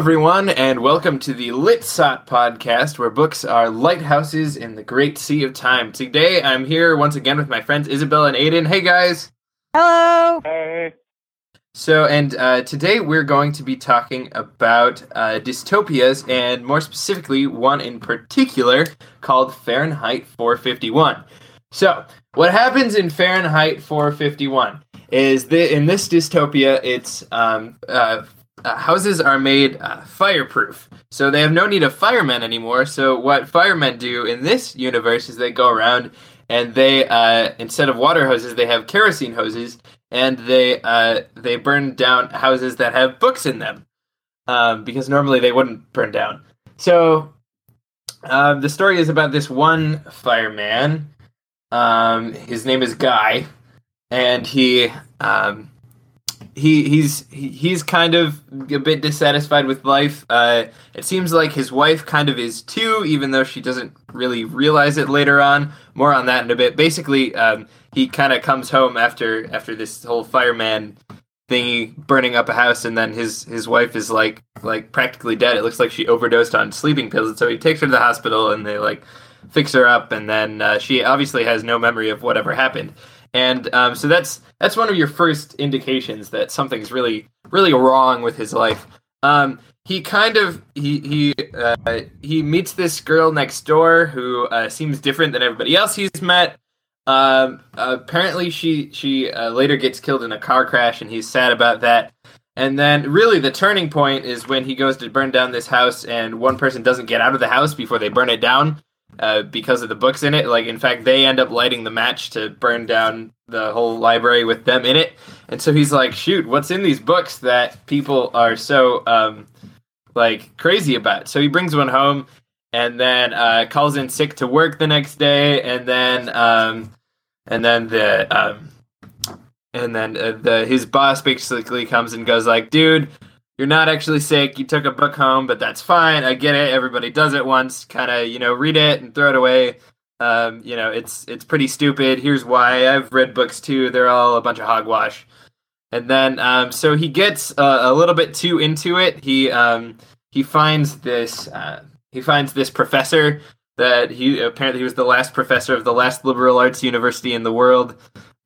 Hello, everyone, and welcome to the Litsot podcast, where books are lighthouses in the great sea of time. Today, I'm here once again with my friends Isabel and Aidan. Hey, guys. Hello. Hey. So, and uh, today we're going to be talking about uh, dystopias, and more specifically, one in particular called Fahrenheit 451. So, what happens in Fahrenheit 451 is that in this dystopia, it's um, uh, uh, houses are made uh, fireproof. So they have no need of firemen anymore. So what firemen do in this universe is they go around and they uh, instead of water hoses they have kerosene hoses and they uh, they burn down houses that have books in them um, because normally they wouldn't burn down. So um, the story is about this one fireman. Um, his name is Guy, and he um, he he's he, he's kind of a bit dissatisfied with life. Uh, it seems like his wife kind of is too, even though she doesn't really realize it later on. More on that in a bit. Basically, um, he kind of comes home after after this whole fireman thingy burning up a house, and then his his wife is like like practically dead. It looks like she overdosed on sleeping pills, and so he takes her to the hospital, and they like fix her up, and then uh, she obviously has no memory of whatever happened. And um, so that's that's one of your first indications that something's really really wrong with his life. Um, he kind of he he uh, he meets this girl next door who uh, seems different than everybody else he's met. Um, apparently, she she uh, later gets killed in a car crash, and he's sad about that. And then, really, the turning point is when he goes to burn down this house, and one person doesn't get out of the house before they burn it down uh, because of the books in it. Like, in fact, they end up lighting the match to burn down the whole library with them in it. And so he's like, shoot, what's in these books that people are so, um, like, crazy about? So he brings one home and then uh, calls in sick to work the next day. And then, um, and then the, um, and then uh, the his boss basically comes and goes like, dude, you're not actually sick. You took a book home, but that's fine. I get it. Everybody does it once. Kind of, you know, read it and throw it away. Um, you know, it's it's pretty stupid. Here's why. I've read books too. They're all a bunch of hogwash. And then, um, so he gets uh, a little bit too into it. He um, he finds this uh, he finds this professor that he apparently he was the last professor of the last liberal arts university in the world.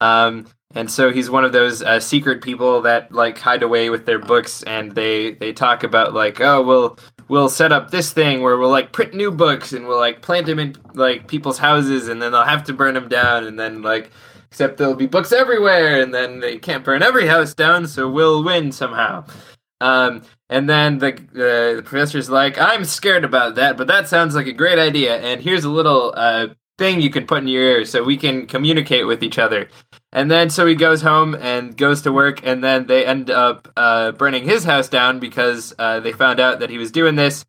Um, and so he's one of those uh, secret people that like hide away with their books and they they talk about like oh we'll we'll set up this thing where we'll like print new books and we'll like plant them in like people's houses and then they'll have to burn them down and then like except there'll be books everywhere and then they can't burn every house down so we'll win somehow. Um, and then the, uh, the professor's like i'm scared about that but that sounds like a great idea and here's a little uh, thing you can put in your ear so we can communicate with each other and then so he goes home and goes to work, and then they end up uh, burning his house down because uh, they found out that he was doing this.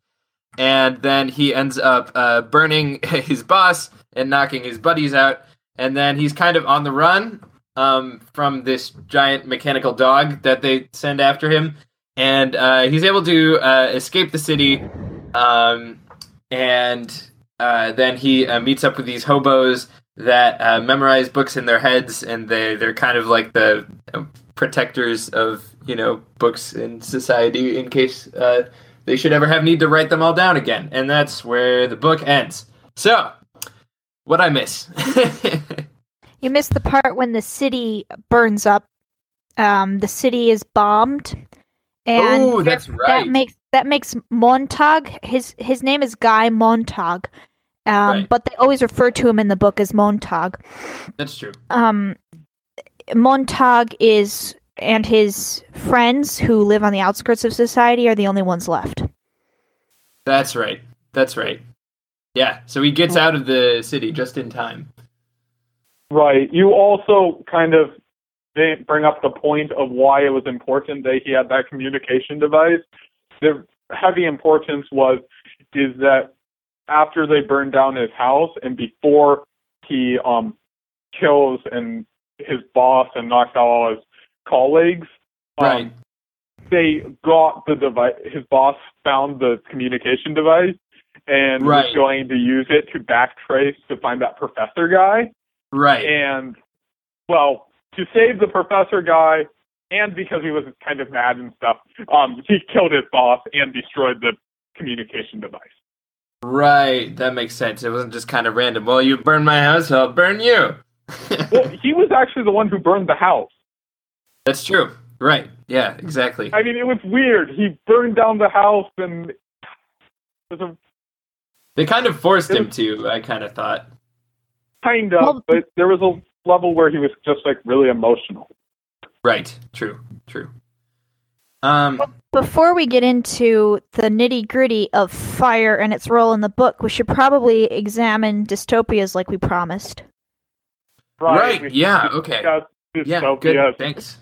And then he ends up uh, burning his boss and knocking his buddies out. And then he's kind of on the run um, from this giant mechanical dog that they send after him. And uh, he's able to uh, escape the city. Um, and uh, then he meets up with these hobos that uh, memorize books in their heads, and they they're kind of like the uh, protectors of you know books in society in case uh, they should ever have need to write them all down again. And that's where the book ends. So, what I miss? you missed the part when the city burns up. Um, the city is bombed, and oh, that's right. That makes that makes Montag. His his name is Guy Montag. Um, right. But they always refer to him in the book as Montag. That's true. Um, Montag is and his friends who live on the outskirts of society are the only ones left. That's right. That's right. Yeah. So he gets out of the city just in time. Right. You also kind of didn't bring up the point of why it was important that he had that communication device. The heavy importance was is that after they burn down his house and before he um kills and his boss and knocks out all his colleagues. Um, right. They got the device. His boss found the communication device and right. was going to use it to backtrace to find that professor guy. Right. And well, to save the professor guy, and because he was kind of mad and stuff, um, he killed his boss and destroyed the communication device. Right, that makes sense. It wasn't just kind of random. Well, you burned my house, I'll burn you. well, he was actually the one who burned the house. That's true. Right. Yeah, exactly. I mean, it was weird. He burned down the house and it was a they kind of forced him to, I kind of thought. Kind of, well, but there was a level where he was just like really emotional. Right. True. True. Um, Before we get into the nitty gritty of fire and its role in the book, we should probably examine dystopias like we promised. Right. right. Yeah. Okay. Yeah. Good. Thanks.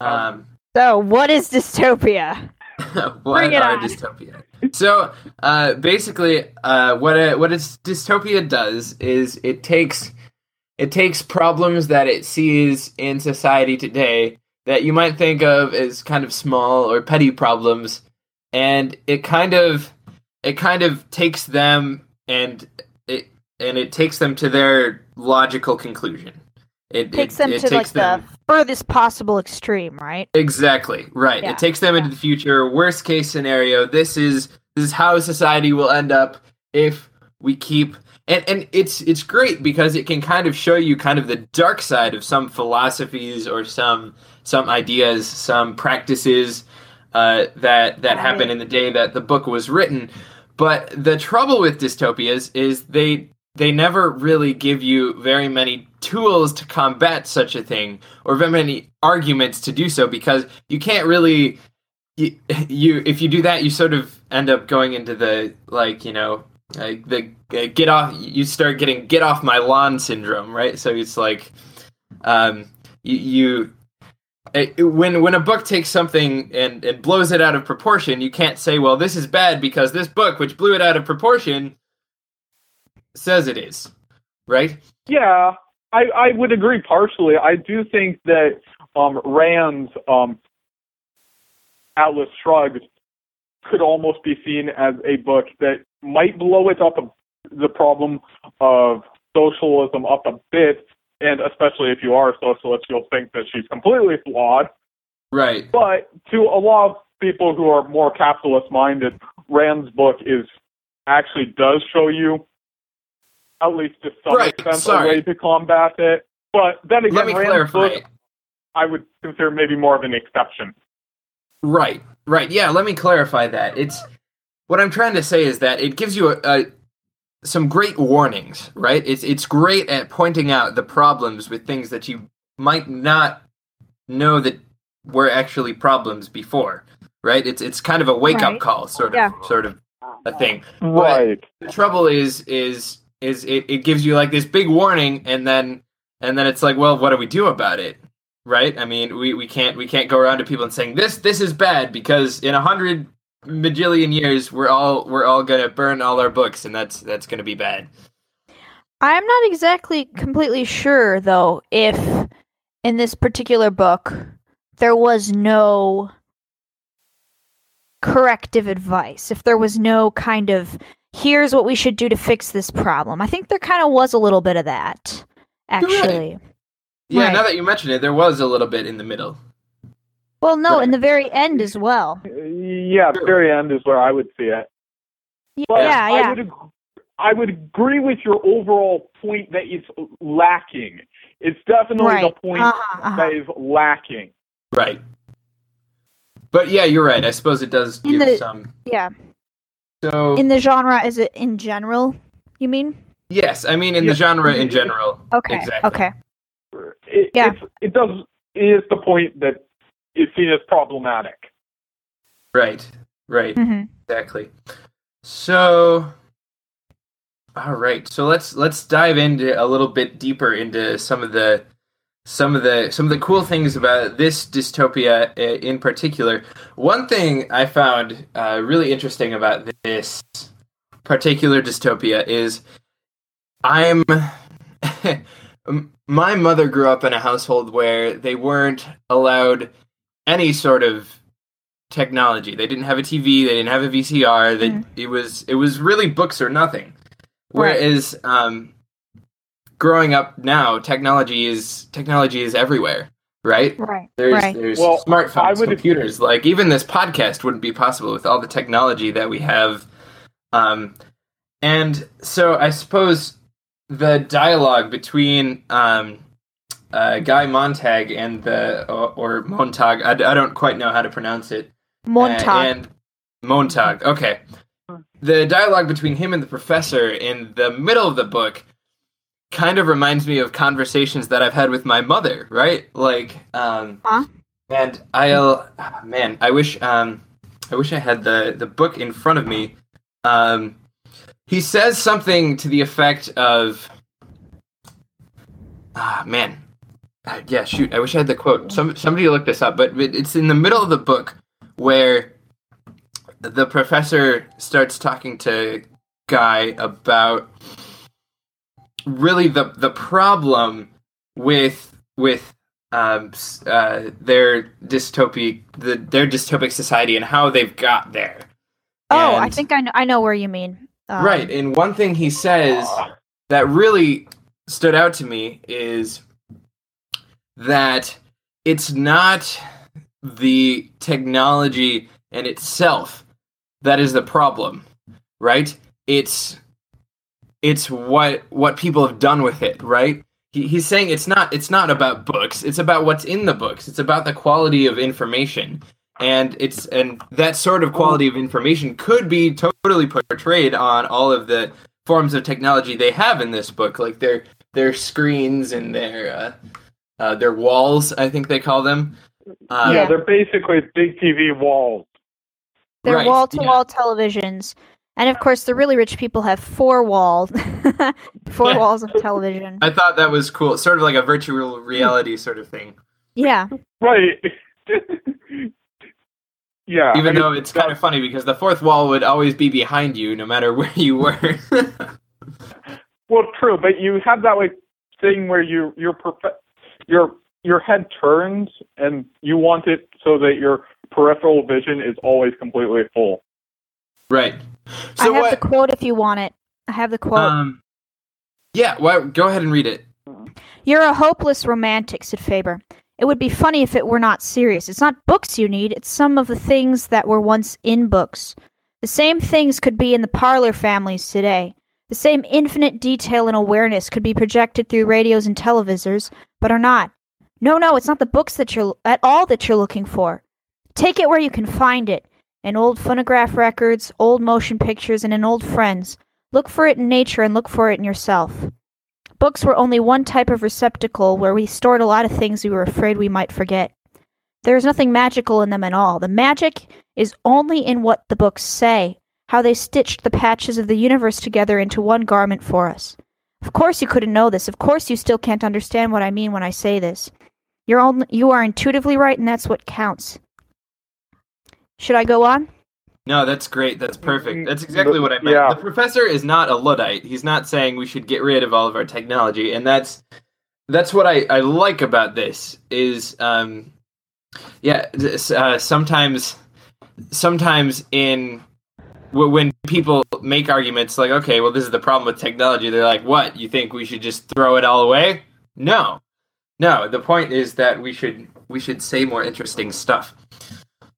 Um, um. So, what is dystopia? what Bring it are on. dystopia? So, uh, basically, uh, what a what a dystopia does is it takes it takes problems that it sees in society today that you might think of as kind of small or petty problems, and it kind of it kind of takes them and it and it takes them to their logical conclusion. It takes it, them it to takes like them, the furthest possible extreme, right? Exactly. Right. Yeah. It takes them yeah. into the future. Worst case scenario. This is this is how society will end up if we keep and and it's it's great because it can kind of show you kind of the dark side of some philosophies or some some ideas, some practices uh, that that happened in the day that the book was written. But the trouble with dystopias is they they never really give you very many tools to combat such a thing or very many arguments to do so because you can't really you, you if you do that you sort of end up going into the like you know like the uh, get off you start getting get off my lawn syndrome right so it's like um you, you when when a book takes something and, and blows it out of proportion you can't say well this is bad because this book which blew it out of proportion says it is, right? Yeah, I, I would agree partially. I do think that um, Rand's um, Atlas Shrugged could almost be seen as a book that might blow it up a, the problem of socialism up a bit, and especially if you are a socialist, you'll think that she's completely flawed. Right. But to a lot of people who are more capitalist minded, Rand's book is actually does show you at least to some right, extent, sorry. a way to combat it. But then again, Rand's clarify. book, I would consider maybe more of an exception. Right, right. Yeah, let me clarify that. It's what I'm trying to say is that it gives you a, a some great warnings, right? It's it's great at pointing out the problems with things that you might not know that were actually problems before, right? It's it's kind of a wake right. up call, sort of, yeah. sort of a thing. Right. But the trouble is, is is it, it gives you like this big warning and then and then it's like well what do we do about it right i mean we, we can't we can't go around to people and saying this this is bad because in a hundred majillion years we're all we're all gonna burn all our books and that's that's gonna be bad i'm not exactly completely sure though if in this particular book there was no corrective advice if there was no kind of here's what we should do to fix this problem. I think there kind of was a little bit of that, actually. Right. Yeah, right. now that you mention it, there was a little bit in the middle. Well, no, right. in the very end as well. Yeah, the very end is where I would see it. But yeah, yeah. I would, I would agree with your overall point that it's lacking. It's definitely right. the point uh-huh, uh-huh. that is lacking. Right. But yeah, you're right. I suppose it does give the, some. Yeah. So in the genre, is it in general? You mean? Yes, I mean in yeah. the genre in general. Okay. Exactly. Okay. It, yeah. it does. It is the point that is seen as problematic. Right. Right. Mm-hmm. Exactly. So. All right. So let's let's dive into a little bit deeper into some of the some of the some of the cool things about this dystopia uh, in particular. One thing I found uh, really interesting about this particular dystopia is I'm my mother grew up in a household where they weren't allowed any sort of technology. They didn't have a TV, they didn't have a VCR. They, mm. It was it was really books or nothing. Whereas um, growing up now, technology is technology is everywhere, right? Right. There's right. there's Well, smartphones, computers. Like even this podcast wouldn't be possible with all the technology that we have. Um, and so I suppose the dialogue between um, uh, Guy Montag and the or, or Montag, I, I don't quite know how to pronounce it. Uh, Montag. and Montag. Okay. The dialogue between him and the professor in the middle of the book kind of reminds me of conversations that I've had with my mother, right? Like, um, Huh? and I'll, man, I wish, um, I wish I had the the book in front of me. Um, he says something to the effect of, ah, man, Uh, yeah, shoot, I wish I had the quote. Some somebody looked this up, but it's in the middle of the book where the professor starts talking to Guy about really the the problem with with um, uh, their dystopic the their dystopic society and how they've got there. oh, I think I know, I know where you mean. Um, right. And one thing he says that really stood out to me is that it's not the technology in itself that is the problem, right? It's it's what what people have done with it, right? He, he's saying it's not it's not about books. It's about what's in the books. It's about the quality of information, and it's and that sort of quality of information could be totally portrayed on all of the forms of technology they have in this book, like their their screens and their uh, uh, their walls. I think they call them. Um, yeah, Yeah. they're basically big TV walls. They're Right, wall to wall televisions. And of course, the really rich people have four walls, four Yeah. walls of television. I thought that was cool, sort of like a virtual reality sort of thing. Yeah, Right. yeah. I Even mean, though it's kind of funny because the fourth wall would always be behind you, no matter where you were. Well, true, but you have that like thing where you you're perfe- your your head turns and you want it so that your peripheral vision is always completely full. right. I have what? the quote if you want it. I have the quote. um. Yeah. Well, go ahead and read it. You're a hopeless romantic, said Faber. It would be funny if it were not serious. It's not books you need, it's some of the things that were once in books. The same things could be in the parlor families today. The same infinite detail and awareness could be projected through radios and televisors, but are not. No, no, it's not the books that you're at all that you're looking for. Take it where you can find it. In old phonograph records, old motion pictures, and in old friends. Look for it in nature and look for it in yourself. Books were only one type of receptacle where we stored a lot of things we were afraid we might forget. There is nothing magical in them at all. The magic is only in what the books say, how they stitched the patches of the universe together into one garment for us. Of course you couldn't know this. Of course you still can't understand what I mean when I say this. You're only, you are intuitively right and that's what counts. Should I go on? No, that's great. That's perfect. That's exactly what I meant. Yeah. The professor is not a luddite. He's not saying we should get rid of all of our technology, and that's that's what I, I like about this is um yeah uh, sometimes sometimes in w- when people make arguments like okay well this is the problem with technology they're like what you think we should just throw it all away no no the point is that we should we should say more interesting stuff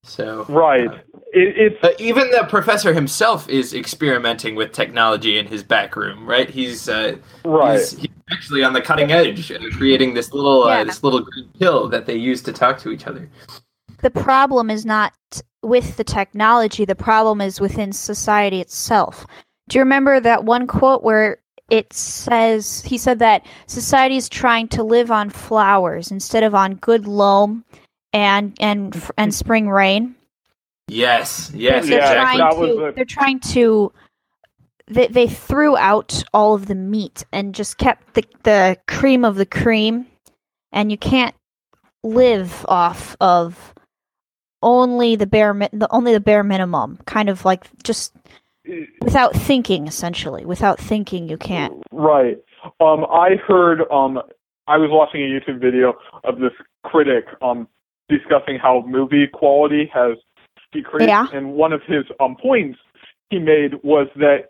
so Right. It, it's uh, even the professor himself is experimenting with technology in his back room, right? He's uh, right. he's, he's actually on the cutting edge, uh, creating this little uh, Yeah. this little green pill that they use to talk to each other. the problem is not with the technology, the problem is within society itself. Do you remember that one quote where it says he said that society is trying to live on flowers instead of on good loam and and and spring rain? Yes, yes, they're Yeah, trying that was to a- they're trying to they, they threw out all of the meat and just kept the the cream of the cream and you can't live off of only the bare mi- the only the bare minimum kind of like just without thinking essentially without thinking you can't Right. Um, I heard. Um, I was watching a YouTube video of this critic um discussing how movie quality has decreased, Yeah. and one of his um points he made was that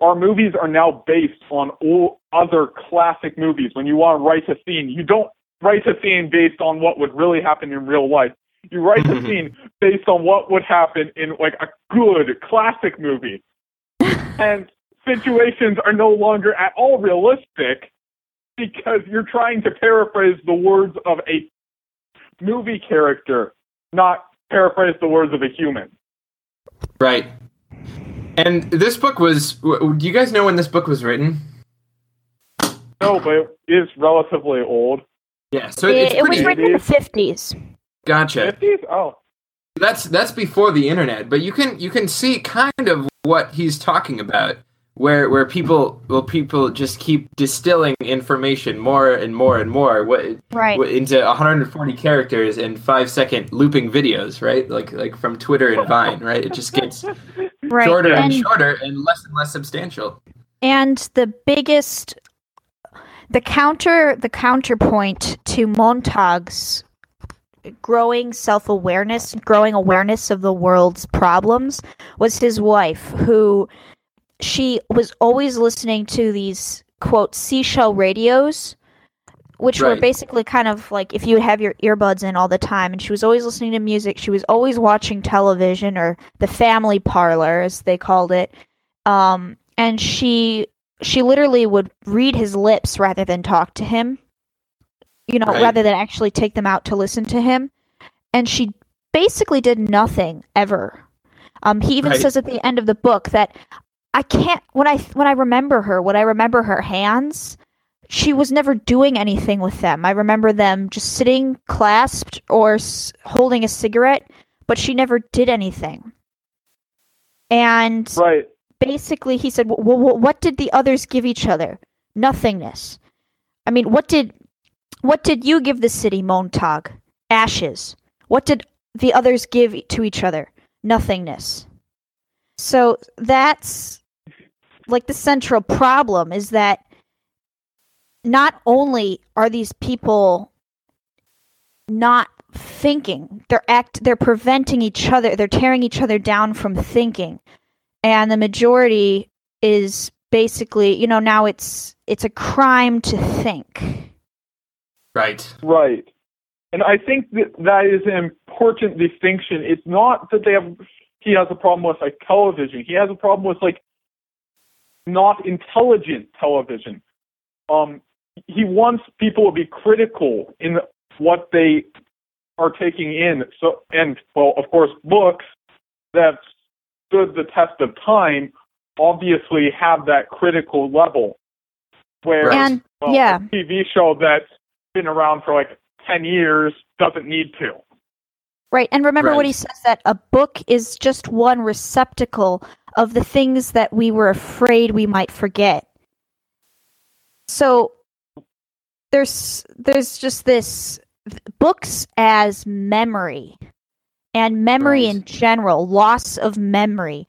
our movies are now based on all other classic movies. When you want to write a scene, you don't write a scene based on what would really happen in real life. You write the mm-hmm. scene based on what would happen in like a good classic movie. and situations are no longer at all realistic because you're trying to paraphrase the words of a movie character, not paraphrase the words of a human. Right. And this book was. Do you guys know when this book was written? No, but it is relatively old. Yeah. So it, it's it was pretty. written in the fifties. Gotcha. 50s? Oh. That's that's before the internet, but you can you can see kind of what he's talking about, where where people well people just keep distilling information more and more and more what, Right. what- into 140 characters and five second looping videos, right? Like like from Twitter and Vine, right? It just gets Right. shorter and, and, shorter and less and less substantial. and the biggest the counter the counterpoint to Montag's growing self-awareness, growing awareness of the world's problems was his wife who she was always listening to these quote seashell radios which were basically kind of like if you have your earbuds in all the time and she was always listening to music. She was always watching television or the family parlor as they called it. Um and she she literally would read his lips rather than talk to him you know Right. rather than actually take them out to listen to him and she basically did nothing ever um he even Right. says at the end of the book that i can't when i when i remember her when i remember her hands she was never doing anything with them i remember them just sitting clasped or s- holding a cigarette but she never did anything and Right. basically he said what did the others give each other nothingness i mean what did what did you give the city montag ashes. What did the others give to each other? Nothingness. So that's like the central problem is that not only are these people not thinking they're act they're preventing each other they're tearing each other down from thinking. And the majority is basically you know now it's it's a crime to think Right. Right. And I think that that is an important distinction. It's not that they have he has a problem with like television. He has a problem with like not intelligent television. Um he wants people to be critical in what they are taking in. So and well, of course, books that stood the test of time obviously have that critical level. Where and well, yeah. a TV show that's been around for like 10 years doesn't need to. right and remember what he says that a book is just one receptacle of the things that we were afraid we might forget so there's there's just this books as memory and memory Right. in general loss of memory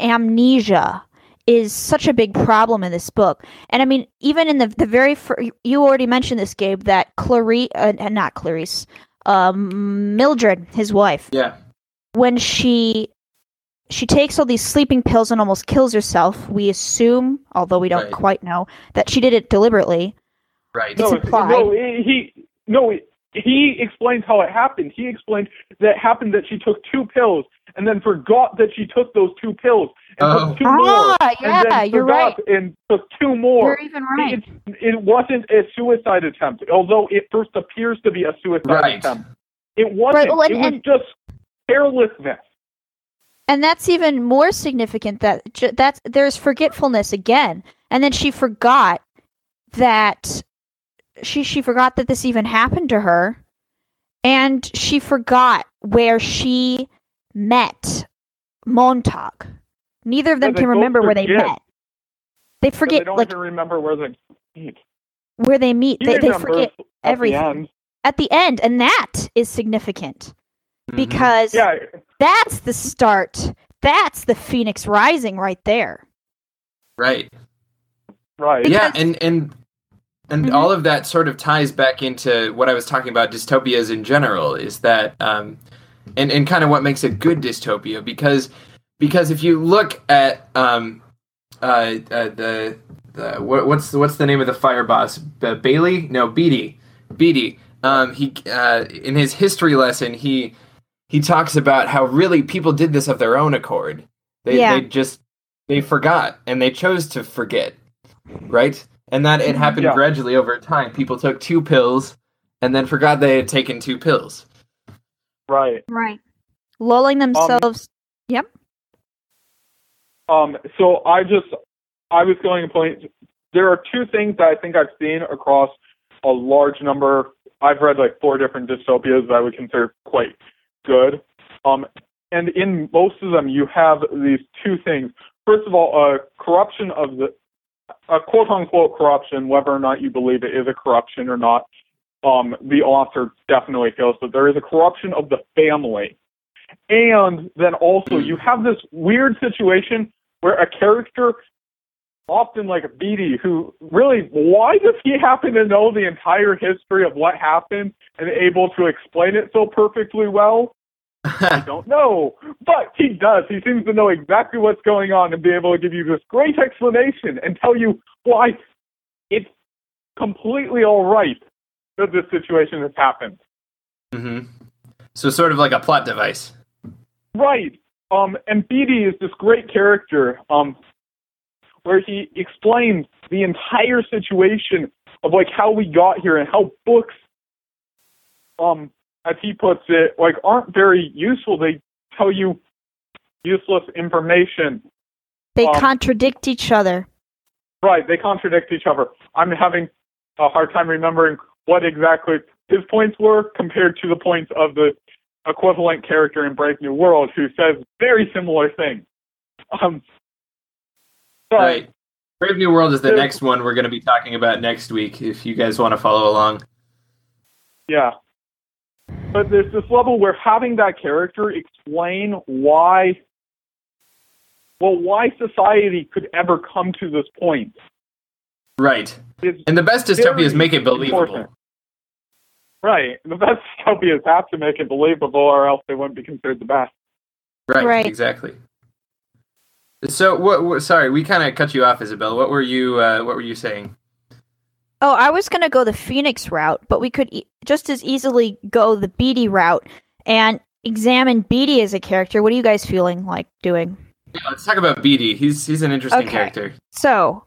amnesia is such a big problem in this book and i mean even in the the very fir- you already mentioned this gabe that clarisse uh, not clarisse um mildred his wife Yeah. when she she takes all these sleeping pills and almost kills herself we assume although we don't Right. quite know that she did it deliberately Right. It's no, implied. no, he no, he explains how it happened. He explained that it happened that she took two pills and then forgot that she took those two pills and Oh. took two more. ah and yeah then you're right And took two more. you're even right It, it wasn't a suicide attempt, although it first appears to be a suicide Right. attempt. It wasn't. well, and- it was and- just carelessness. and that's even more significant that that's there's forgetfulness again and then she forgot that she she forgot that this even happened to her and she forgot where she met montag neither of them Yeah, can both remember where they forget. met they forget they don't like even remember where they meet. where they meet they, they remembers forget at everything. The end. at the end and that is significant Mhm. because Yeah, that's the start that's the phoenix rising right there Right. right. yeah and and and Mhm. all of that sort of ties back into what i was talking about dystopias in general is that um and and kind of what makes a good dystopia because because if you look at um uh, uh the the what, what's what's the name of the fire boss B- bailey no beatty Beatty. Um, he uh, in his history lesson he he talks about how really people did this of their own accord. They Yeah. they just they forgot and they chose to forget, right? And that it happened Yeah. gradually over time. People took two pills and then forgot they had taken two pills. Right. Right. Lulling themselves. Yep. Um, so I just, I was going to point, there are two things that I think I've seen across a large number. I've read like four different dystopias that I would consider quite good. Um, and in most of them, you have these two things. First of all, a corruption of the, a quote unquote corruption, whether or not you believe it is a corruption or not. Um, the author definitely feels that there is a corruption of the family. And then also, you have this weird situation where a character, often like Beatty, who really, why does he happen to know the entire history of what happened and able to explain it so perfectly well? I don't know. But he does. He seems to know exactly what's going on and be able to give you this great explanation and tell you why it's completely all right that this situation has happened. hmm So sort of like a plot device. Right. Um, and Beatty is this great character, um, where he explains the entire situation of like how we got here and how books, um, as he puts it, like aren't very useful. They tell you useless information. They Um, contradict each other. Right. They contradict each other. I'm having a hard time remembering what exactly his points were compared to the points of the equivalent character in Brave New World who says very similar things. Um, but Right. Brave New World is the next one we're going to be talking about next week. If you guys want to follow along. Yeah. But there's this level where having that character explain why, well, why society could ever come to this point Right. is And the best dystopias make it believable. important. right. The best dystopias have to make it believable, or else they wouldn't be considered the best. Right, Right. exactly. So, what, what? Sorry, we kind of cut you off, Isabel. What were you? Uh, what were you saying? Oh, I was gonna go the Phoenix route, but we could e- just as easily go the Beatty route and examine Beatty as a character. What are you guys feeling like doing? Yeah, let's talk about Beatty. He's he's an interesting Okay. character. So,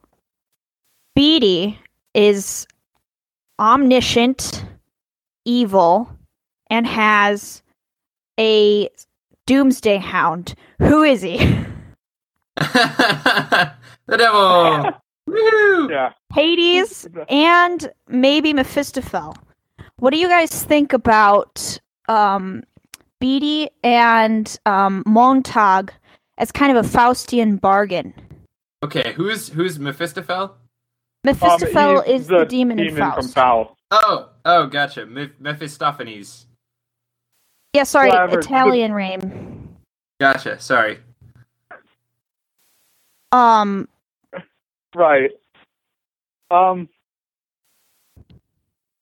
Beatty is omniscient, evil, and has a doomsday hound. Who is he? the devil. Woo! Yeah. Hades and maybe Mephistophel. What do you guys think about um, Beatty and um, Montag as kind of a Faustian bargain? Okay, who's who's Mephistophel? Mephistophel Um, is the, demon, in from Faust. Faust. Oh, oh, gotcha. Meph- Mephistopheles. Yeah, sorry, Clever. Italian name. Gotcha. Sorry. Um, Right. Um.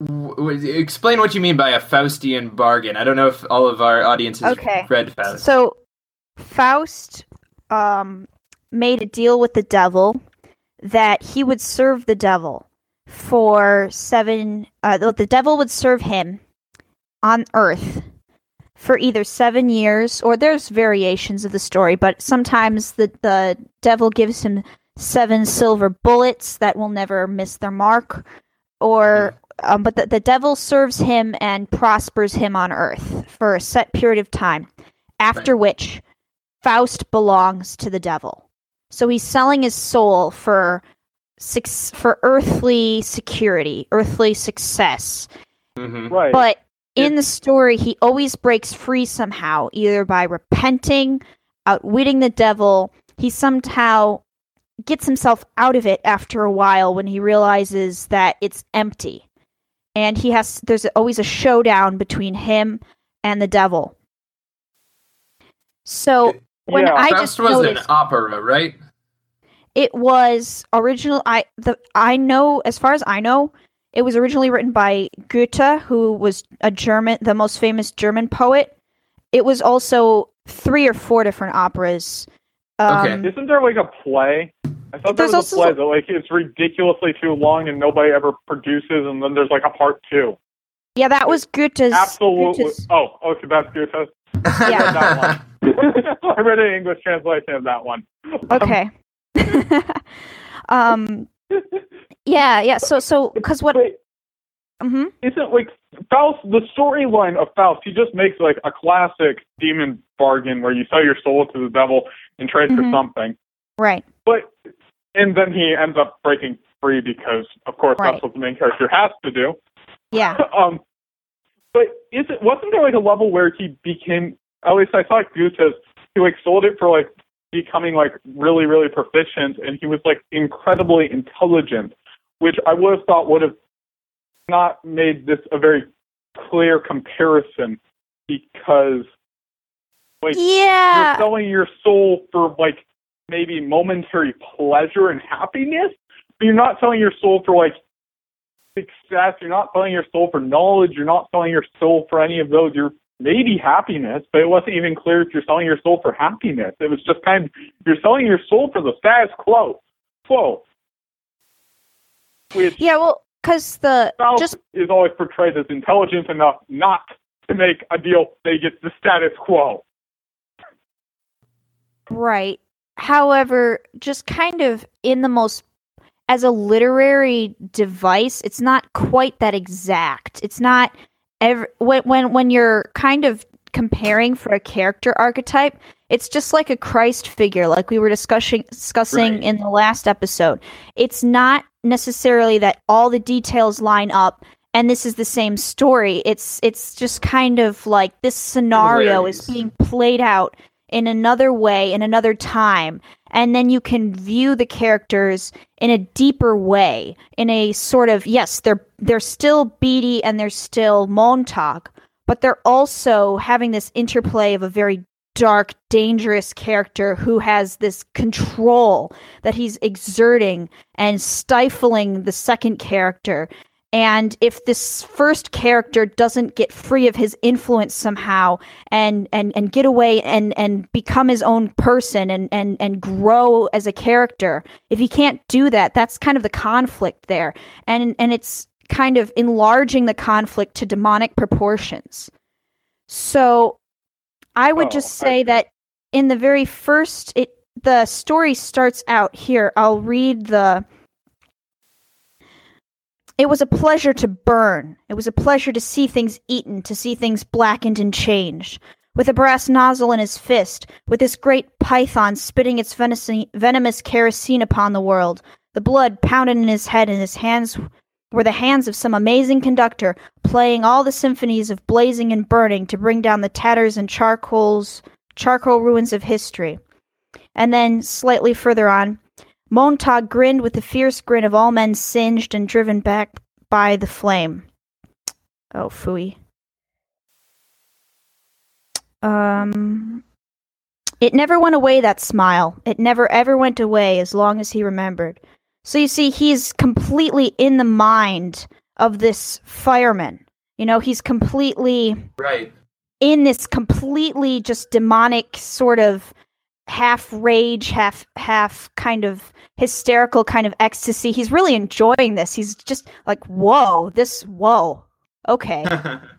W- w- explain what you mean by a Faustian bargain. I don't know if all of our audiences Okay. read Faust. so Faust um, made a deal with the devil that he would serve the devil for seven. Uh, the the devil would serve him on Earth for either seven years, or there's variations of the story, but sometimes the the devil gives him seven silver bullets that will never miss their mark, or um, but the, the devil serves him and prospers him on Earth for a set period of time, after which Faust belongs to the devil. So he's selling his soul for six for earthly security, earthly success. hmm Right. But in the story, he always breaks free somehow, either by repenting, outwitting the devil. He somehow gets himself out of it after a while when he realizes that it's empty. And he has there's always a showdown between him and the devil. So when yeah. I Faust just was noticed an opera, right? it was original i the i know as far as i know it was originally written by goethe who was a german the most famous german poet it was also three or four different operas um, Okay. Isn't there like a play? I thought there was a play that like it's ridiculously too long and nobody ever produces, and then there's like a part two. Yeah, that was Goethe's. Absolutely. Goethe's- Oh, okay, that's Goethe. Yeah. I read an English translation of that one. Okay. um. Yeah, yeah. So, so, because what? Wait, hmm isn't like Faust the storyline of Faust? He just makes like a classic demon bargain where you sell your soul to the devil and trade Mhm. for something. Right. But and then he ends up breaking free because, of course, Right. that's what the main character has to do. Yeah. um, but is it wasn't there like a level where he became? At least I thought Goethe's he like sold it for like becoming like really really proficient, and he was like incredibly intelligent, which I would have thought would have not made this a very clear comparison because like yeah. you're selling your soul for like maybe momentary pleasure and happiness, but you're not selling your soul for like success. You're not selling your soul for knowledge. You're not selling your soul for any of those. You're maybe happiness, but it wasn't even clear if you're selling your soul for happiness. It was just kind of you're selling your soul for the status quo. Quo. Which Yeah. Well, because the just is always portrayed as intelligent enough not to make a deal that gets the status quo. Right. However, just kind of in the most as a literary device, it's not quite that exact. It's not ever when when when you're kind of comparing for a character archetype, it's just like a Christ figure like we were discussing discussing Right. in the last episode. It's not necessarily that all the details line up and this is the same story. It's it's just kind of like this scenario is being played out in another way in another time. And then you can view the characters in a deeper way in a sort of yes they're they're still beatty and they're still montag but they're also having this interplay of a very dark dangerous character who has this control that he's exerting and stifling the second character and if this first character doesn't get free of his influence somehow and and and get away and and become his own person and and and grow as a character if he can't do that that's kind of the conflict there. And and it's kind of enlarging the conflict to demonic proportions. So i would Oh, just say see. that in the very first it the story starts out here. I'll read the it was a pleasure to burn. It was a pleasure to see things eaten, to see things blackened and changed. With a brass nozzle in his fist, with this great python spitting its venomous, venomous kerosene upon the world, the blood pounded in his head, and his hands were the hands of some amazing conductor playing all the symphonies of blazing and burning to bring down the tatters and charcoals, charcoal ruins of history. And then, slightly further on, Montag grinned with the fierce grin of all men singed and driven back by the flame. Oh, phooey. Um, it never went away, that smile. It never ever went away as long as he remembered. So you see, he's completely in the mind of this fireman. You know, he's completely right. in this completely just demonic sort of half rage, half half kind of hysterical kind of ecstasy. He's really enjoying this. He's just like, "Whoa, this whoa. Okay.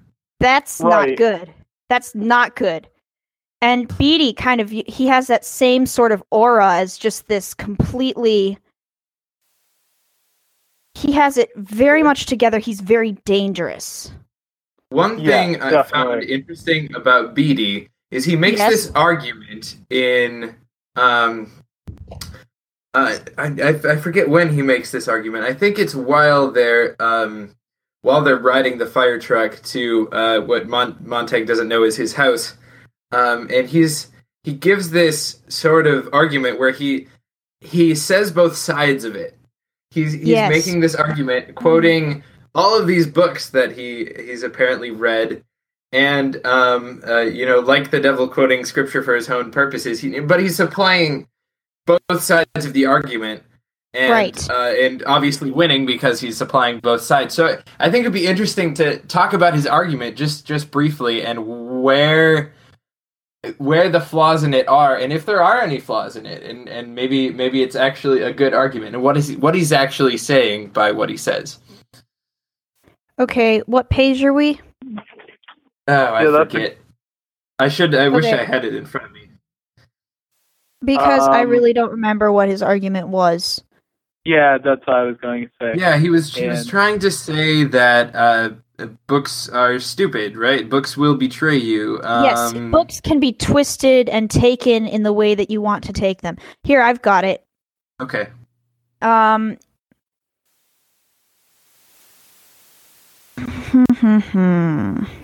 That's not good. That's not good." And Beatty kind of he has that same sort of aura as just this completely he has it very much together. He's very dangerous. One Yeah, thing I found interesting about Beatty is he makes Yes. this argument in um uh, I, I forget when he makes this argument. I think it's while they're um while they're riding the fire truck to uh what Mon- Montag doesn't know is his house. Um and he's he gives this sort of argument where he he says both sides of it. He's he's Yes. making this argument quoting all of these books that he he's apparently read and um uh, you know like the devil quoting scripture for his own purposes he, but he's supplying both sides of the argument and Right. uh, and obviously winning because he's supplying both sides so i think it'd be interesting to talk about his argument just just briefly and where where the flaws in it are and if there are any flaws in it and and maybe maybe it's actually a good argument and what is he, what he's actually saying by what he says Okay, what page are we? Oh, I Yeah, that's forget. I should. I wish I had it in front of me. Because I Um, really don't remember what his argument was. Yeah, that's what I was going to say. Yeah, he was. He was trying to say that uh, books are stupid, right? Books will betray you. Um, yes, books can be twisted and taken in the way that you want to take them. Here, I've got it. Okay. Um.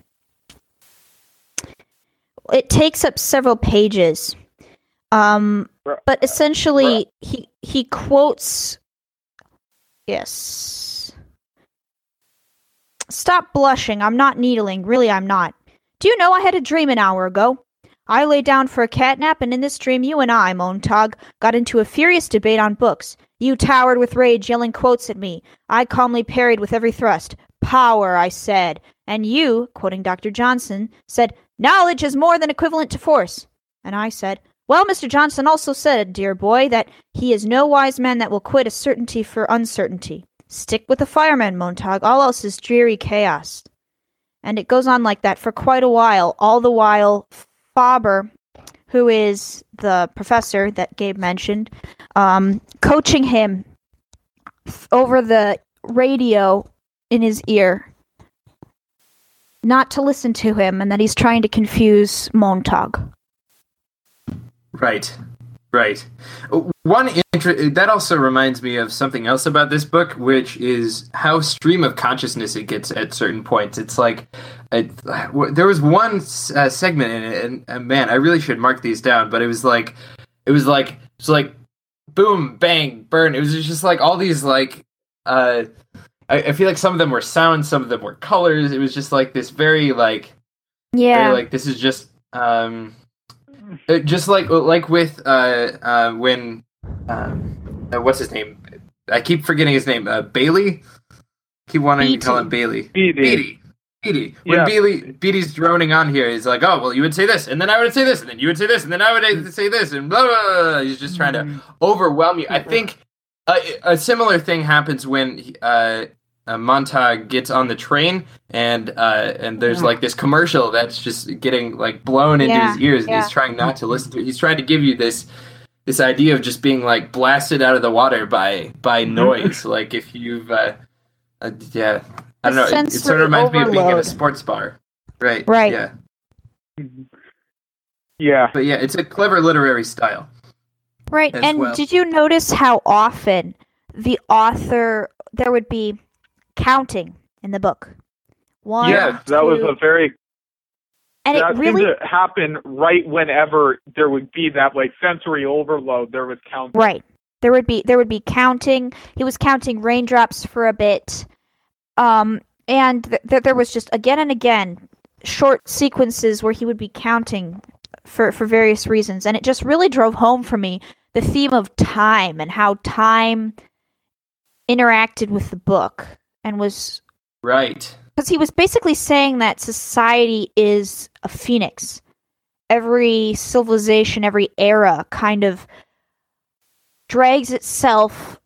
it takes up several pages. Um, but essentially, he he quotes. Yes. Stop blushing. I'm not needling. Really, I'm not. Do you know I had a dream an hour ago? I lay down for a cat nap, and in this dream, you and I, Montag, got into a furious debate on books. You towered with rage, yelling quotes at me. I calmly parried with every thrust. Power, I said. And you, quoting Dr. Johnson, said, Knowledge is more than equivalent to force. And I said, Well, Mr. Johnson also said, dear boy, that he is no wise man that will quit a certainty for uncertainty. Stick with the fireman, Montag. All else is dreary chaos. And it goes on like that for quite a while, all the while Faber, who is the professor that Gabe mentioned, um, coaching him over the radio in his ear not to listen to him and that he's trying to confuse Montag. Right. Right. One inter- that also reminds me of something else about this book, which is how stream of consciousness it gets at certain points. It's like it, there was one uh, segment in it, and, man, I really should mark these down. But it was like, it was like, it was like, boom, bang, burn. It was just like all these like, uh, I, I feel like some of them were sounds, some of them were colors. It was just like this very like Yeah. very, like this is just um uh, just like like with uh uh when um uh, what's his name i keep forgetting his name uh bailey keep wanting to call him bailey Beatty. beatty beatty when Yeah. beatty beatty's droning on here he's like oh well you would say this and then i would say this and then you would say this and then i would say this and blah blah, blah, blah. he's just trying to overwhelm you. I think a, a similar thing happens when uh, uh, Montag gets on the train and uh, and there's like this commercial that's just getting like blown into Yeah, his ears and yeah. he's trying not to listen to it. He's trying to give you this this idea of just being like blasted out of the water by by Mm-hmm. noise. like if you've uh, uh, yeah, I don't know. It, it sort of reminds me of being at a sports bar. Right. Right. Yeah. Yeah. But yeah, it's a clever literary style. Right. And well. did you notice how often the author there would be counting in the book? One, yes, that was a very and that it really seemed to happen right whenever there would be that like sensory overload. There was counting. Right. There would be there would be counting. He was counting raindrops for a bit. Um and th- th- there was just again and again short sequences where he would be counting for for various reasons and it just really drove home for me the theme of time and how time interacted with the book and was Right. because he was basically saying that society is a phoenix. Every civilization, every era kind of drags itself,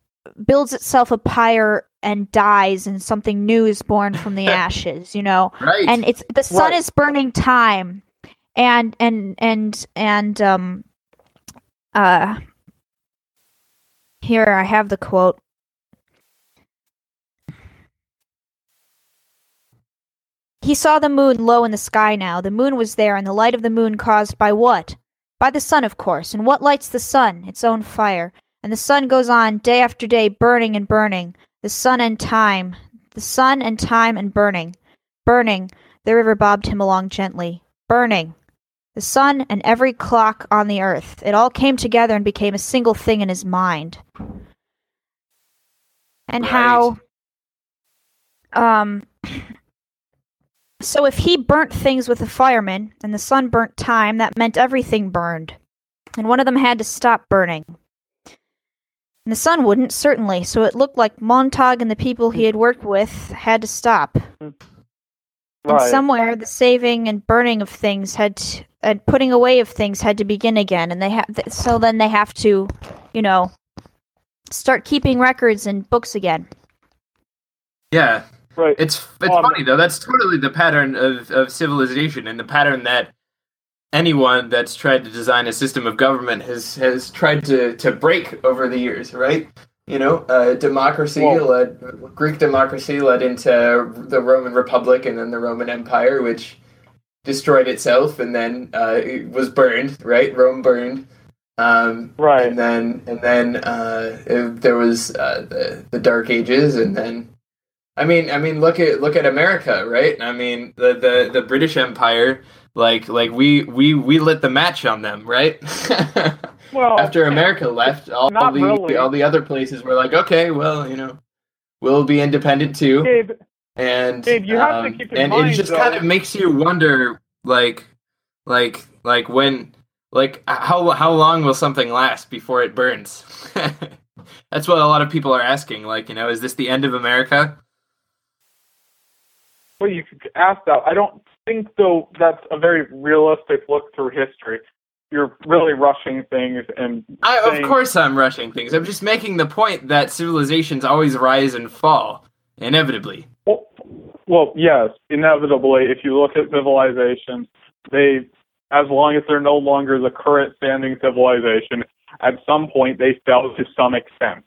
builds itself a pyre, and dies, and something new is born from the ashes, you know? Right. And it's the sun Right. is burning time. And and and and um uh here I have the quote. He saw the moon low in the sky now. The moon was there, and the light of the moon caused by what? By the sun, of course. And what lights the sun? Its own fire. And the sun goes on day after day, burning and burning. The sun and time. The sun and time and burning. Burning. The river bobbed him along gently. Burning. The sun and every clock on the earth. It all came together and became a single thing in his mind. And how um so if he burnt things with the firemen and the sun burnt time, that meant everything burned. And one of them had to stop burning. And the sun wouldn't, certainly, so it looked like Montag and the people he had worked with had to stop. Right. And somewhere the saving and burning of things had to, and putting away of things had to begin again and they have so then they have to, you know, start keeping records and books again. Yeah, Right. It's it's Um, funny though. That's totally the pattern of, of civilization and the pattern that anyone that's tried to design a system of government has has tried to to break over the years, right? You know, uh, democracy Well- led Greek democracy led into the Roman Republic and then the Roman Empire, which destroyed itself and then uh, it was burned. Right, Rome burned. Um, Right. and then and then uh, it- there was uh, the the Dark Ages, and then I mean I mean look at look at America, right? I mean the the, the British Empire, like like we we we lit the match on them, right? Well, After America left, all the really. all the other places were like, okay, well you know, we'll be independent too, Gabe, and Gabe, you have to um, keep in and mind, it just though- kind of makes you wonder, like like like when like how how long will something last before it burns that's what a lot of people are asking like you know is this the end of america well, you could ask that. I don't think though that's a very realistic look through history. You're really rushing things, and I, of saying- course i'm rushing things i'm just making the point that civilizations always rise and fall inevitably Well, well, yes, inevitably, if you look at civilizations, they, as long as they're no longer the current standing civilization, at some point they fell to some extent.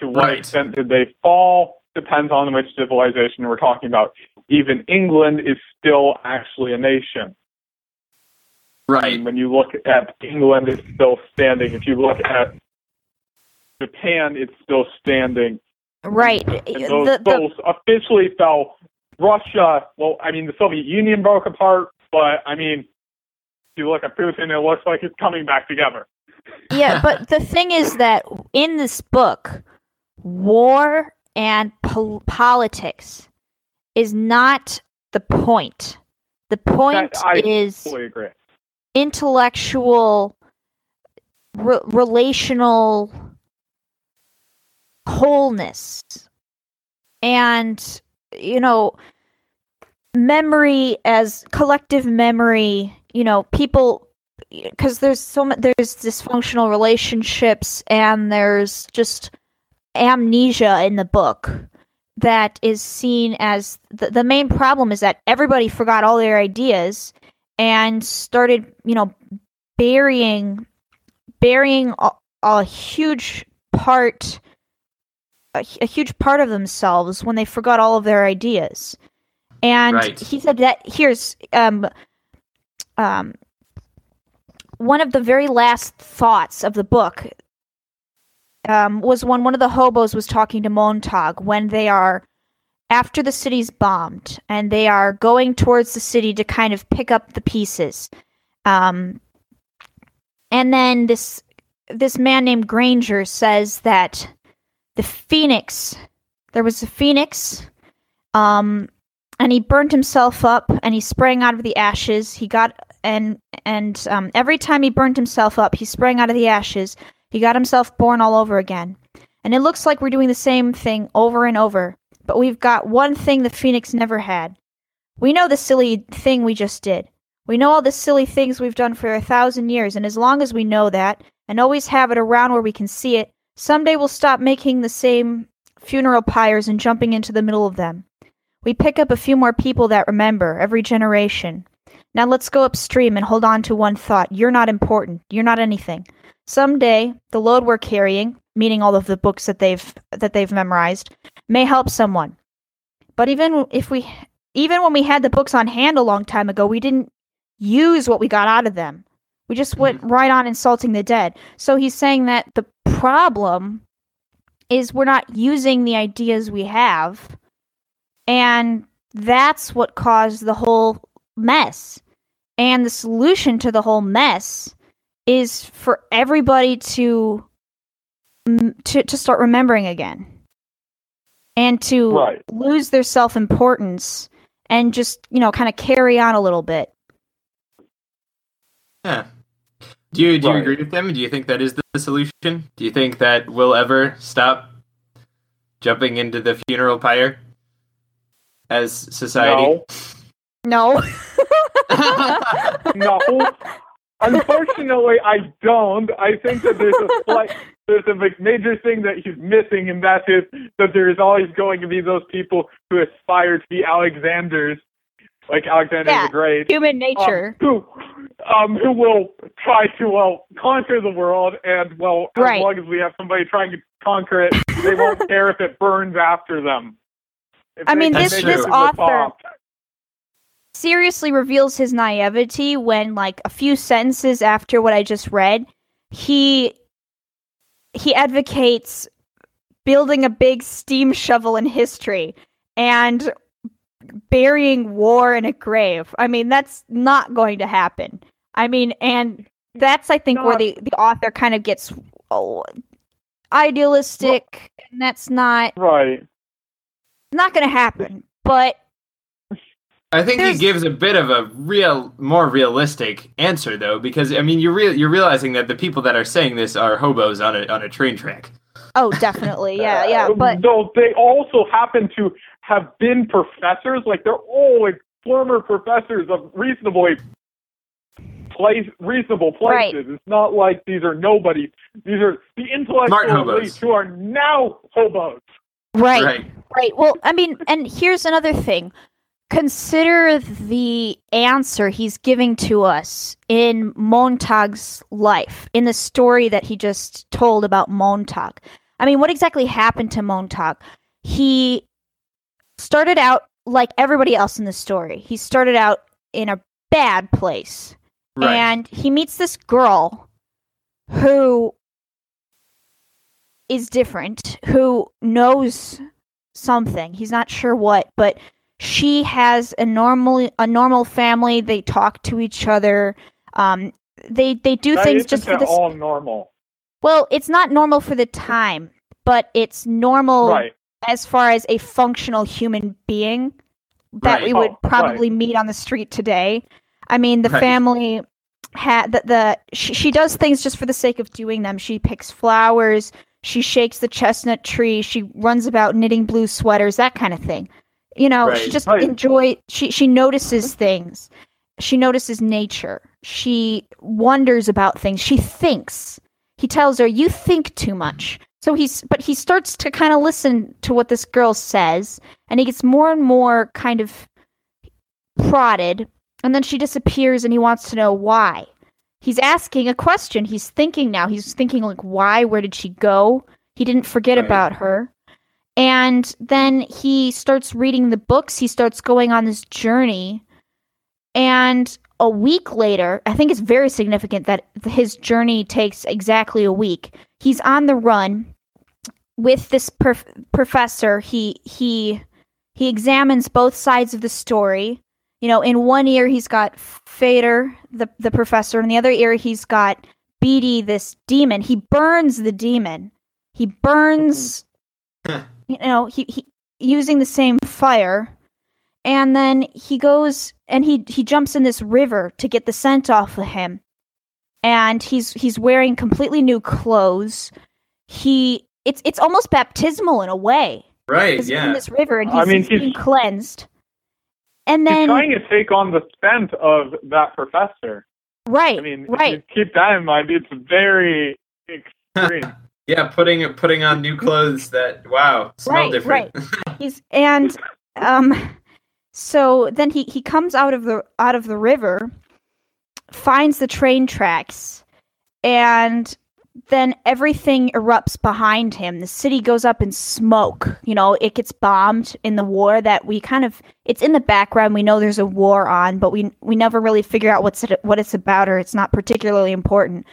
To what Right. extent did they fall depends on which civilization we're talking about. Even England is still actually a nation. right When you look at England, it's still standing. If you look at Japan, it's still standing. Right. And The, those, the, those officially fell. Russia, well, I mean, the Soviet Union broke apart, but I mean, if you look at Putin, it looks like it's coming back together. yeah, but the thing is that in this book, war and pol- politics is not the point. The point That- I is agree. intellectual, re- relational wholeness, and you know, memory as collective memory. You know, people because there's so much there's dysfunctional relationships and there's just amnesia in the book that is seen as the, the main problem is that everybody forgot all their ideas and started you know burying burying a, a huge part a, a huge part of themselves when they forgot all of their ideas and Right. he said that here's um um one of the very last thoughts of the book um, was when one of the hobos was talking to Montag when they are after the city's bombed and they are going towards the city to kind of pick up the pieces. Um, and then this this man named Granger says that the phoenix there was a phoenix um and he burned himself up and he sprang out of the ashes he got and and um, every time he burned himself up he sprang out of the ashes he got himself born all over again. And it looks like we're doing the same thing over and over but we've got one thing the phoenix never had. We know the silly thing we just did. We know all the silly things we've done for a thousand years and as long as we know that and always have it around where we can see it someday we'll stop making the same funeral pyres and jumping into the middle of them. We pick up a few more people that remember every generation. Now let's go upstream and hold on to one thought. You're not important. You're not anything. Someday, the load we're carrying, meaning all of the books that they've that they've memorized, may help someone. But even if we even when we had the books on hand a long time ago, we didn't use what we got out of them. We just mm-hmm. went right on insulting the dead. So he's saying that the problem is we're not using the ideas we have and that's what caused the whole mess. And the solution to the whole mess is for everybody to to to start remembering again. And to Right. lose their self-importance and just, you know, kind of carry on a little bit. yeah do you do you Right. agree with them do you think that is the solution do you think that we'll ever stop jumping into the funeral pyre as society No, No. no. Unfortunately, I don't. I think that there's a slight. there's a major thing that he's missing, and that is that there's always going to be those people who aspire to be Alexanders, like Alexander Yeah. the Great, Human um, nature. who um who will try to well conquer the world, and well, as long as we have somebody trying to conquer it, they won't care if it burns after them. If I mean, this- this author-. Seriously reveals his naivety when like a few sentences after what I just read, he he advocates building a big steam shovel in history and burying war in a grave. I mean, that's not going to happen. I mean, and that's I think where the the author kind of gets oh, idealistic, and that's not Right. not going to happen. But I think There's- he gives a bit of a real, more realistic answer though, because I mean, you're real, you're realizing that the people that are saying this are hobos on a on a train track. oh, definitely, yeah, yeah. Uh, But though they also happen to have been professors, like they're all like former professors of reasonably place reasonable Right. places. It's not like these are nobody. These are the intellectual elites who are now hobos. right, Right. Right. Well, I mean, and here's another thing. Consider the answer he's giving to us in Montag's life, in the story that he just told about Montag. I mean, what exactly happened to Montag? He started out like everybody else in the story. He started out in a bad place. Right. And he meets this girl who is different, who knows something. He's not sure what, but she has a normal a normal family. They talk to each other. Um, they they do That things just for the all normal. Well, it's not normal for the time, but it's normal right. as far as a functional human being that Right. we would Oh, right. probably meet on the street today. I mean, the Right. family had the, the she, she does things just for the sake of doing them. She picks flowers, she shakes the chestnut tree, she runs about knitting blue sweaters, that kind of thing. You know, she just Right. enjoy she she notices mm-hmm. things. She notices nature. She wonders about things. She thinks. He tells her, "You think too much." So he's but he starts to kind of listen to what this girl says and he gets more and more kind of prodded and then she disappears and he wants to know why. He's asking a question. He's thinking now. He's thinking like why? Where did she go? He didn't forget Right. about her. And then he starts reading the books. He starts going on this journey. And a week later, I think it's very significant that his journey takes exactly a week. He's on the run with this prof- professor. He he he examines both sides of the story. You know, in one ear he's got Faber, the the professor, in the other ear he's got Beatty, this demon. He burns the demon. He burns hmm. You know, he, he using the same fire. And then he goes and he he jumps in this river to get the scent off of him. And he's he's wearing completely new clothes. He it's it's almost baptismal in a way. right. He's in this river and he's, I mean, he's he's- being cleansed. And then He's then trying to take on the scent of that professor. right, I mean, if right. keep that in mind. It's very extreme. Yeah. Putting putting on new clothes that wow smell Right, different. He's and um so then he he comes out of the out of the river, finds the train tracks, and then everything erupts behind him. The city goes up in smoke. You know, it gets bombed in the war that we kind of it's in the background. We know there's a war on, but we we never really figure out what's it what it's about or it's not particularly important.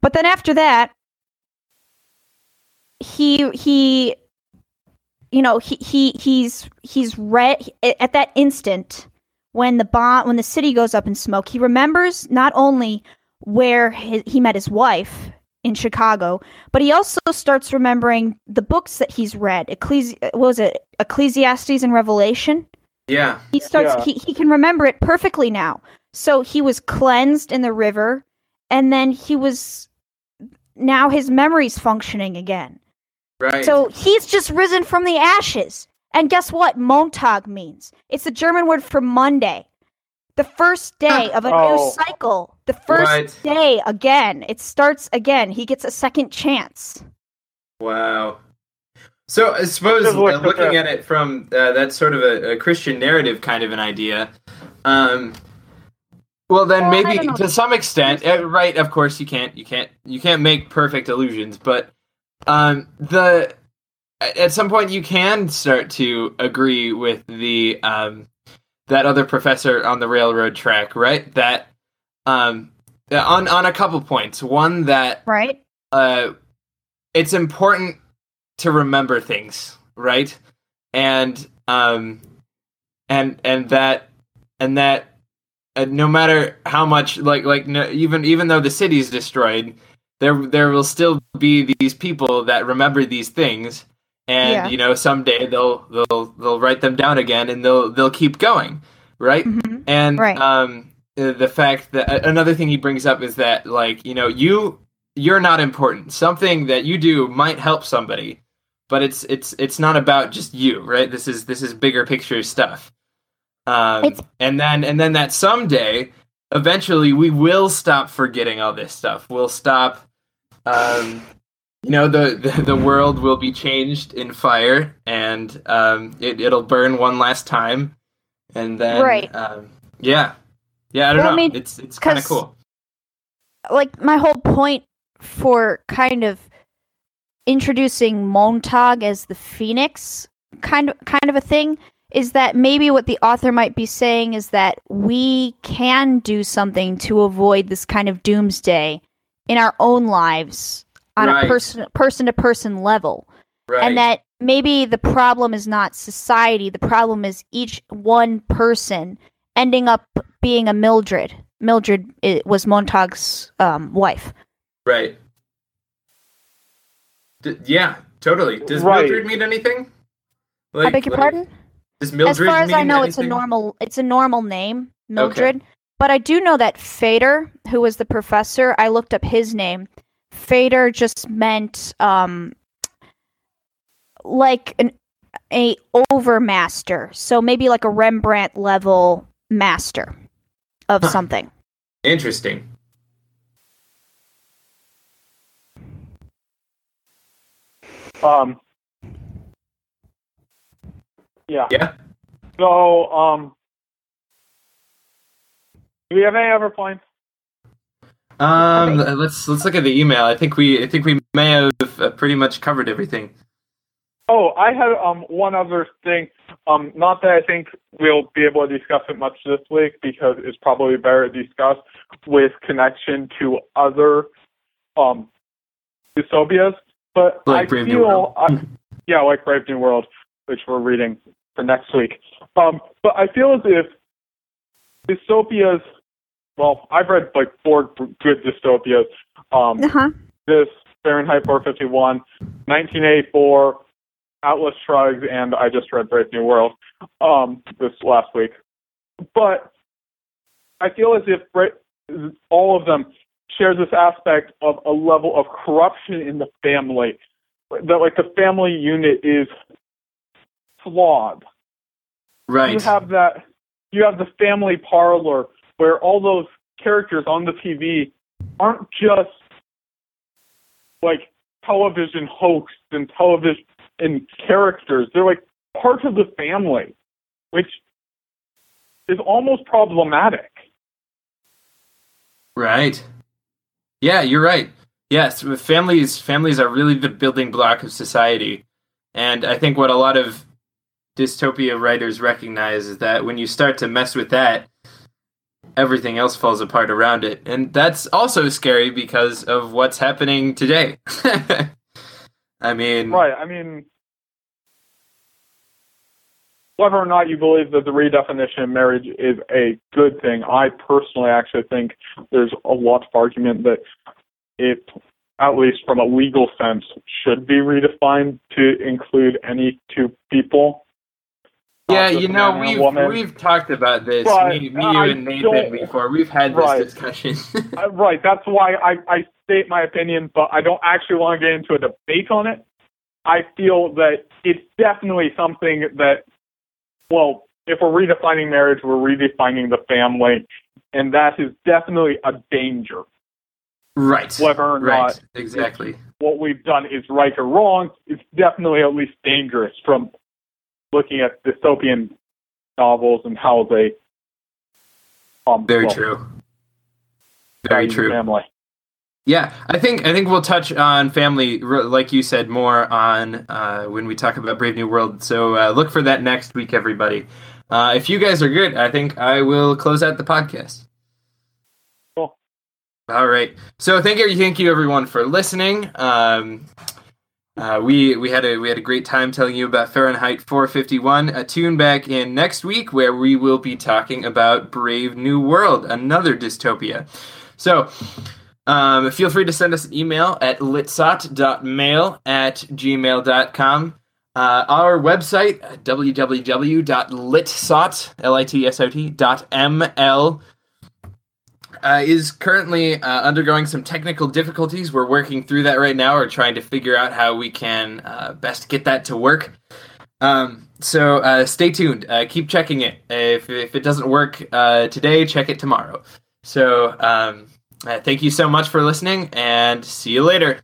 But then after that, he he you know he, he he's he's read at that instant when the bomb when the city goes up in smoke he remembers not only where he, he met his wife in chicago but he also starts remembering the books that he's read. Ecclesi- what was it? Ecclesiastes and revelation? Yeah. he starts Yeah. he, he can remember it perfectly now. So he was cleansed in the river and then he was now his memory's functioning again Right. so he's just risen from the ashes. And guess what? Montag means it's the German word for Monday. The first day of a Oh. new cycle. The first Right. day again. It starts again. He gets a second chance. Wow. So I suppose uh, looking at it from uh, that's sort of a, a Christian narrative kind of an idea. Um, well, then Well, maybe to some extent, uh, right? Of course, you can't, you can't, you can't make perfect illusions, but um, the at some point you can start to agree with the um, that other professor on the railroad track, right? That um, on on a couple points. One that Right? uh, it's important to remember things, right? And um, and and that and that uh, no matter how much like like no, even even though the city's destroyed, there there will still be these people that remember these things, and Yeah. you know someday they'll they'll they'll write them down again, and they'll they'll keep going, right? hmm and Right. um uh, the fact that another thing he brings up is that like you know you you're not important something that you do might help somebody but it's it's it's not about just you right this is this is bigger picture stuff um It's- and then and then that someday eventually we will stop forgetting all this stuff. We'll stop um you know the, the the world will be changed in fire and um it, it'll burn one last time. And then Right. um yeah. Yeah i don't Well, I know. mean, it's it's kind of cool. Like my whole point for kind of introducing Montag as the Phoenix kind of kind of a thing is that maybe what the author might be saying is that we can do something to avoid this kind of doomsday in our own lives on Right. a person person to person level. right. and that maybe the problem is not society the problem is each one person ending up being a mildred. Mildred i- was montag's um, wife. Right. D- yeah totally. Does Right. mildred mean anything? I beg your like, pardon does mildred as far as i mean know it's a normal it's a normal name mildred but i do know that faber who was the professor i looked up his name. Faber just meant um like an a overmaster so maybe like a rembrandt level master of Huh. something. Interesting. Um, yeah. yeah So, um, do we have any other points? um let's let's look at the email i think we i think we may have uh, pretty much covered everything Oh, I had um one other thing. Um, not that I think we'll be able to discuss it much this week because it's probably better discussed with connection to other um dystopias. But Like I Brave New feel, World. I, yeah, like Brave New World, which we're reading for next week. Um, but I feel as if dystopias. Well, I've read like four good dystopias. Um, uh-huh this Fahrenheit 451, 1984, Atlas Shrugged, and I just read Brave New World um, this last week. But I feel as if all of them share this aspect of a level of corruption in the family. That like the family unit is flawed. right You have that. You have the family parlor where all those characters on the TV aren't just like television hosts and television and characters. They're like part of the family, which is almost problematic. Right. Yeah, you're right. Yes, families families are really the building block of society. And I think what a lot of dystopia writers recognize is that when you start to mess with that, everything else falls apart around it. And that's also scary because of what's happening today. I mean, Right. I mean, whether or not you believe that the redefinition of marriage is a good thing, I personally actually think there's a lot of argument that it, at least from a legal sense, should be redefined to include any two people. Yeah, you know, man and a we've woman. we've talked about this, me, me you and Nathan before. We've had this Right. discussion. Uh, right. That's why I, I state my opinion, but I don't actually want to get into a debate on it. I feel that it's definitely something that, well, if we're redefining marriage, we're redefining the family, and that is definitely a danger. Right. Whether or right. not exactly. what we've done is right or wrong, it's definitely at least dangerous from looking at dystopian novels and how they um Very well, true. Very true. Family. Yeah, I think I think we'll touch on family, like you said, more on uh, when we talk about Brave New World. So uh, look for that next week, everybody. Uh, if you guys are good, I think I will close out the podcast. Cool. All right. So thank you, thank you everyone for listening. Um, uh, we we had a we had a great time telling you about Fahrenheit 451. A tune back in next week where we will be talking about Brave New World, another dystopia. So. Um, feel free to send us an email at litsot.mail at gmail.com. Uh, our website, www.litsot, L-I-T-S-O-T, dot M-L, uh, is currently uh, undergoing some technical difficulties. We're working through that right now. We're trying to figure out how we can uh, best get that to work. Um, so uh, stay tuned. Uh, keep checking it. If, if it doesn't work uh, today, check it tomorrow. So um, thank you so much for listening, and see you later.